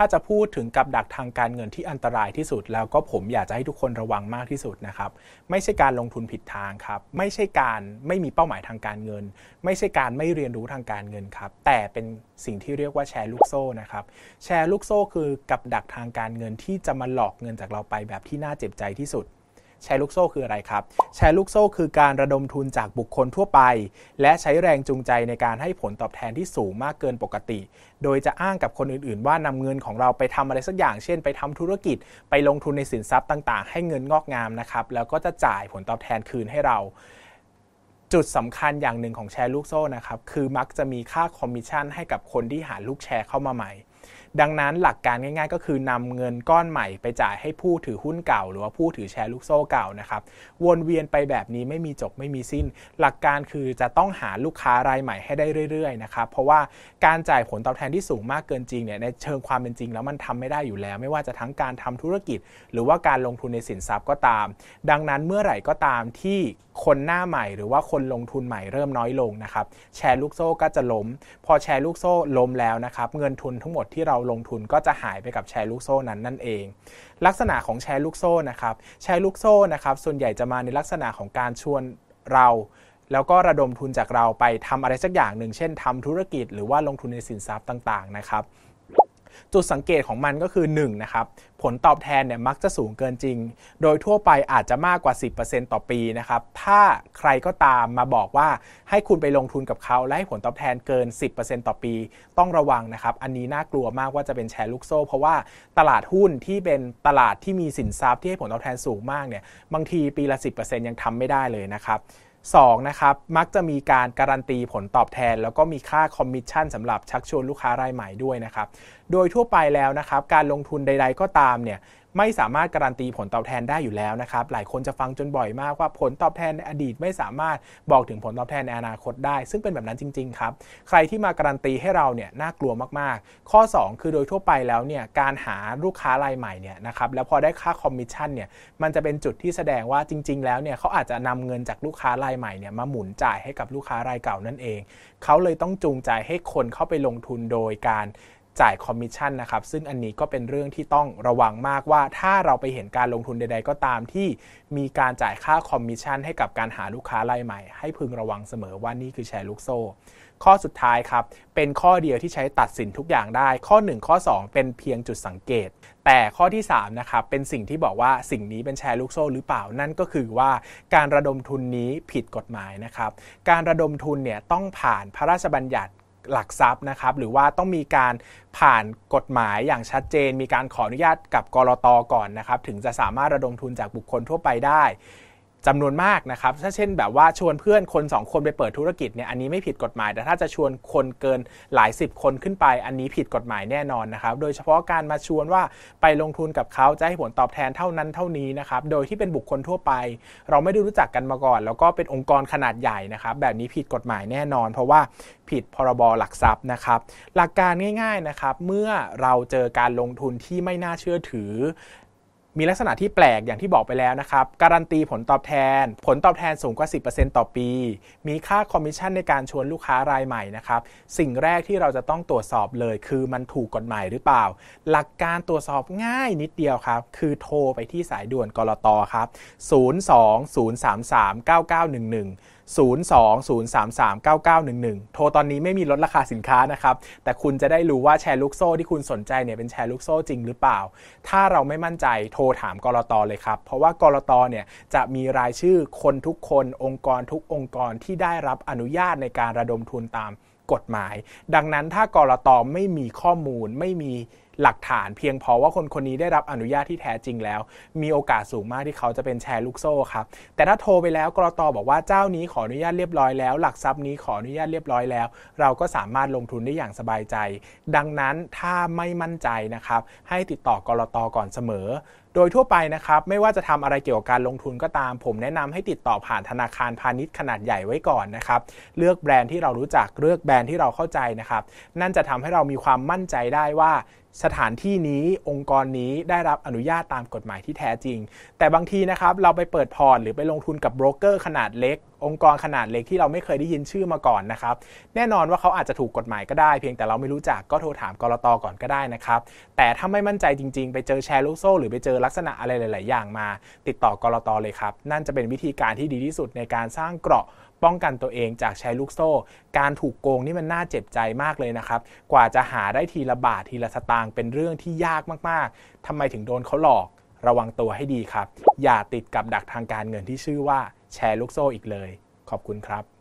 ถ้าจะพูดถึงกับดักทางการเงินที่อันตรายที่สุด แล้วก็ผมอยากจะให้ทุกคนระวังมากที่สุดนะครับไม่ใช่การลงทุนผิดทางครับ ไม่ใช่การไม่มีเป้าหมายทางการเงิน ไม่ใช่การไม่เรียนรู้ทางการเงินครับ แต่เป็นสิ่งที่เรียกว่าแชร์ลูกโซ่นะครับแชร์ลูกโซ่คือกับดักทางการเงินที่จะมาหลอกเงินจากเราไปแบบที่น่าเจ็บใจที่สุด แชร์ลูกโซ่คืออะไรครับ แชร์ลูกโซ่คือการระดมทุนจากบุคคลทั่วไป และใช้แรงจูงใจในการให้ผลตอบแทนที่สูงมากเกินปกติ โดยจะอ้างกับคนอื่นๆ ว่านำเงินของเราไปทำอะไรสักอย่าง เช่น ไปทำธุรกิจ ไปลงทุนในสินทรัพย์ต่าง ๆ ให้เงินงอกงามนะครับ แล้วก็จะจ่ายผลตอบแทนคืนให้เราจุดสำคัญอย่างหนึ่งของแชร์ลูกโซ่นะครับ คือมักจะมีค่าคอมมิชชั่นให้กับคนที่หาลูกแชร์เข้ามาใหม่ดังนั้นหลักการง่ายๆ ก็คือนำเงินก้อนใหม่ไปจ่ายให้ผู้ถือหุ้นเก่า หรือว่าผู้ถือแชร์ลูกโซ่เก่านะครับ วนเวียนไปแบบนี้ไม่มีจบไม่มีสิ้น หลักการคือจะต้องหาลูกค้ารายใหม่ให้ได้เรื่อยๆนะครับ เพราะว่าการจ่ายผลตอบแทนที่สูงมากเกินจริงเนี่ยในเชิงความเป็นจริงแล้วมันทำไม่ได้อยู่แล้ว ไม่ว่าจะทั้งการทำธุรกิจ หรือว่าการลงทุนในสินทรัพย์ก็ตาม ดังนั้นเมื่อไหร่ก็ตามที่คนหน้าใหม่หรือว่าคนลงทุนใหม่เริ่มน้อยลงนะครับแชร์ลูกโซ่ก็จะล้ม พอแชร์ลูกโซ่ล้มแล้วนะครับเงินทุนทั้งหมดที่เราราลงทุนก็จะหายไปกับแชร์ลูกโซ่นั้นนั่นเอง ลักษณะของแชร์ลูกโซ่นะครับแชร์ลูกโซ่นะครับส่วนใหญ่จะมาในลักษณะของการชวนเราแล้วก็ระดมทุนจากเราไปทำอะไรสักอย่างหนึ่ง เช่นทำธุรกิจหรือว่าลงทุนในสินทรัพย์ต่าง ๆ นะครับ จุดสังเกตของมันก็คือ1นะครับผลตอบแทนเนี่ยมักจะสูงเกินจริง โดยทั่วไปอาจจะมากกว่า 10%ต่อปีนะครับถ้าใครก็ตามมาบอกว่าให้คุณไปลงทุนกับเขาและให้ผลตอบแทนเกิน 10%ต่อปี ต้องระวังนะครับอันนี้น่ากลัวมากว่าจะเป็นแชร์ลูกโซ่ เพราะว่าตลาดหุ้นที่เป็นตลาดที่มีสินทรัพย์ที่ให้ผลตอบแทนสูงมากเนี่ยบางทีปีละ 10%ยังทำไม่ได้เลยนะครับ 2นะครับมักจะมีการการันตีผลตอบแทน แล้วก็มีค่าคอมมิชชั่นสำหรับชักชวนลูกค้ารายใหม่ด้วยนะครับโดยทั่วไปแล้วนะครับการลงทุนใด ๆ ก็ตามเนี่ย ไม่สามารถการันตีผลตอบแทนได้อยู่แล้วนะครับ หลายคนจะฟังจนบ่อยมากว่าผลตอบแทนในอดีตไม่สามารถบอกถึงผลตอบแทนในอนาคตได้ ซึ่งเป็นแบบนั้นจริง ๆ ครับ ใครที่มาการันตีให้เราเนี่ยน่ากลัวมากๆ ข้อ 2 คือโดยทั่วไปแล้วเนี่ยการหาลูกค้ารายใหม่เนี่ยนะครับแล้วพอได้ค่าคอมมิชชั่นเนี่ยมันจะเป็นจุดที่แสดงว่าจริง ๆ แล้วเนี่ยเขาอาจจะนำเงินจากลูกค้ารายใหม่เนี่ยมาหมุนจ่ายให้กับลูกค้ารายเก่านั่นเอง เขาเลยต้องจูงใจให้คนเข้าไปลงทุนโดยการ จ่ายคอมมิชชั่นนะครับ ซึ่งอันนี้ก็เป็นเรื่องที่ต้องระวังมากว่า ถ้าเราไปเห็นการลงทุนใด ๆ ก็ตามที่มีการจ่ายค่าคอมมิชชั่นให้กับการหาลูกค้ารายใหม่ ให้พึงระวังเสมอว่านี่คือแชร์ลูกโซ่ข้อสุดท้ายครับ เป็นข้อเดียวที่ใช้ตัดสินทุกอย่างได้ ข้อ 1 ข้อ 2 เป็นเพียงจุดสังเกต แต่ข้อที่3นะครับเป็นสิ่งที่บอกว่าสิ่งนี้เป็นแชร์ลูกโซ่หรือเปล่านั่นก็คือว่าการระดมทุนนี้ผิดกฎหมายนะครับ การระดมทุนเนี่ยต้องผ่านพระราชบัญญัติ หลักทรัพย์นะครับ หรือว่าต้องมีการผ่านกฎหมายอย่างชัดเจน มีการขออนุญาตกับกรตก่อนนะครับ ถึงจะสามารถระดมทุนจากบุคคลทั่วไปได้ จำนวนมากนะครับ ถ้าเช่นแบบว่าชวนเพื่อนคน 2 คนไปเปิดธุรกิจเนี่ยอันนี้ไม่ผิดกฎหมาย แต่ถ้าจะชวนคนเกินหลายสิบคนขึ้นไป อันนี้ผิดกฎหมายแน่นอนนะครับ โดยเฉพาะการมาชวนว่าไปลงทุนกับเขาจะให้ผลตอบแทนเท่านั้นเท่านี้นะครับ โดยที่เป็นบุคคลทั่วไป เราไม่ได้รู้จักกันมาก่อน แล้วก็เป็นองค์กรขนาดใหญ่นะครับ แบบนี้ผิดกฎหมายแน่นอน เพราะว่าผิดพรบหลักทรัพย์นะครับ หลักการง่าย ๆนะครับ เมื่อเราเจอการลงทุนที่ไม่น่าเชื่อถือ มีลักษณะที่แปลกอย่างที่บอกไปแล้วนะครับ การันตีผลตอบแทน ผลตอบแทนสูงกว่า 10%ต่อปี มีค่าคอมมิชชั่นในการชวนลูกค้ารายใหม่นะครับ สิ่งแรกที่เราจะต้องตรวจสอบเลย คือมันถูกกฎหมายหรือเปล่า หลักการตรวจสอบง่ายนิดเดียวครับ คือโทรไปที่สายด่วนกลตครับ 020339911 020339911 โทรตอนนี้ไม่มีลดราคาสินค้านะครับ แต่คุณจะได้รู้ว่าแชร์ลูกโซ่ที่คุณสนใจเนี่ยเป็นแชร์ลูกโซ่จริงหรือเปล่า ถ้าเราไม่มั่นใจโทรถามกลตเลยครับ เพราะว่ากลตเนี่ยจะมีรายชื่อคนทุกคนองค์กรทุกองค์กรที่ได้รับอนุญาตในการระดมทุนตาม กฎหมาย ดังนั้นถ้ากรตไม่มีข้อมูลไม่มีหลักฐานเพียงพอว่าคนคนนี้ได้รับอนุญาตที่แท้จริงแล้ว มีโอกาสสูงมากที่เขาจะเป็นแชร์ลูกโซ่ครับ แต่ถ้าโทรไปแล้วกรตบอกว่าเจ้านี้ขออนุญาตเรียบร้อยแล้ว หลักทรัพย์นี้ขออนุญาตเรียบร้อยแล้ว เราก็สามารถลงทุนได้อย่างสบายใจ ดังนั้นถ้าไม่มั่นใจนะครับ ให้ติดต่อกลตก่อนเสมอ โดยทั่วไปนะครับไม่ว่าจะทำอะไรเกี่ยวกับการลงทุนก็ตาม ผมแนะนำให้ติดต่อผ่านธนาคารพาณิชย์ขนาดใหญ่ไว้ก่อนนะครับเลือกแบรนด์ที่เรารู้จักเลือกแบรนด์ที่เราเข้าใจนะครับนั่นจะทำให้เรามีความมั่นใจได้ว่าสถานที่นี้องค์กรนี้ได้รับอนุญาตตามกฎหมายที่แท้จริง แต่บางทีนะครับเราไปเปิดพอร์ตหรือไปลงทุนกับโบรกเกอร์ขนาดเล็ก องค์กรขนาดเล็กที่เราไม่เคยได้ยินชื่อมาก่อนนะครับ แน่นอนว่าเขาอาจจะถูกกฎหมายก็ได้ เพียงแต่เราไม่รู้จักก็โทรถามกลตก่อนก็ได้นะครับ แต่ถ้าไม่มั่นใจจริงๆ ไปเจอแชร์ลูกโซ่ หรือไปเจอลักษณะอะไรหลาย ๆ อย่างมา ติดต่อกรตเลยครับนั่นจะเป็นวิธีการที่ดีที่สุดในการสร้างเกราะ ป้องกันตัวเองจากแชร์ลูกโซ่ การถูกโกงนี่มันน่าเจ็บใจมากเลยนะครับ กว่าจะหาได้ทีละบาททีละสตางค์เป็นเรื่องที่ยากมากๆ ทำไมถึงโดนเขาหลอก ระวังตัวให้ดีครับ อย่าติดกับดักทางการเงินที่ชื่อว่าแชร์ลูกโซ่อีกเลย ขอบคุณครับ